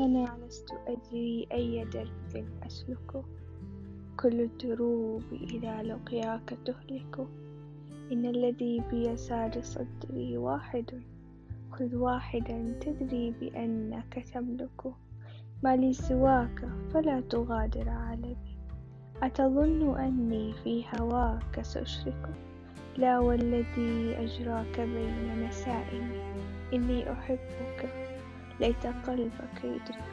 أنا لست أدري أي درب أسلكه. كل الدروب إلى لقياك تهلك. إن الذي بيسار صدري واحد. خذ واحدا تدري بأنك تملك. ما لي سواك فلا تغادر عالمي. أتظن أني في هواك سأشرك. لا والذي أجراك بين نسائمي إني أحبك. ليت قلبك يدرك